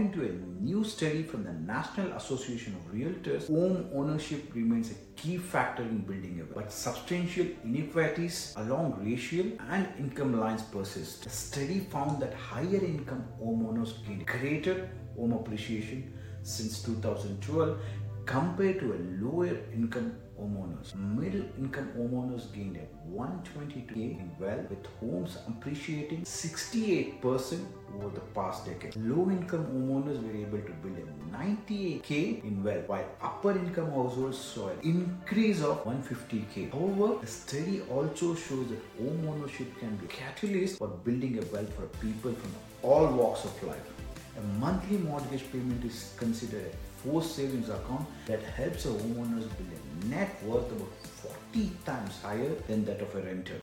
According to a new study from the National Association of Realtors, home ownership remains a key factor in building a wealth, but substantial inequalities along racial and income lines persist. The study found that higher income homeowners gain greater home appreciation since 2012 compared to a lower income homeowners. Middle income homeowners gained a 122k in wealth with homes appreciating 68% over the past decade. Low income homeowners were able to build a 98k in wealth while upper income households saw an increase of 150k. However, the study also shows that home ownership can be a catalyst for building a wealth for people from all walks of life. A monthly mortgage payment is considered a forced savings account that helps a homeowner build a net worth about 40 times higher than that of a renter.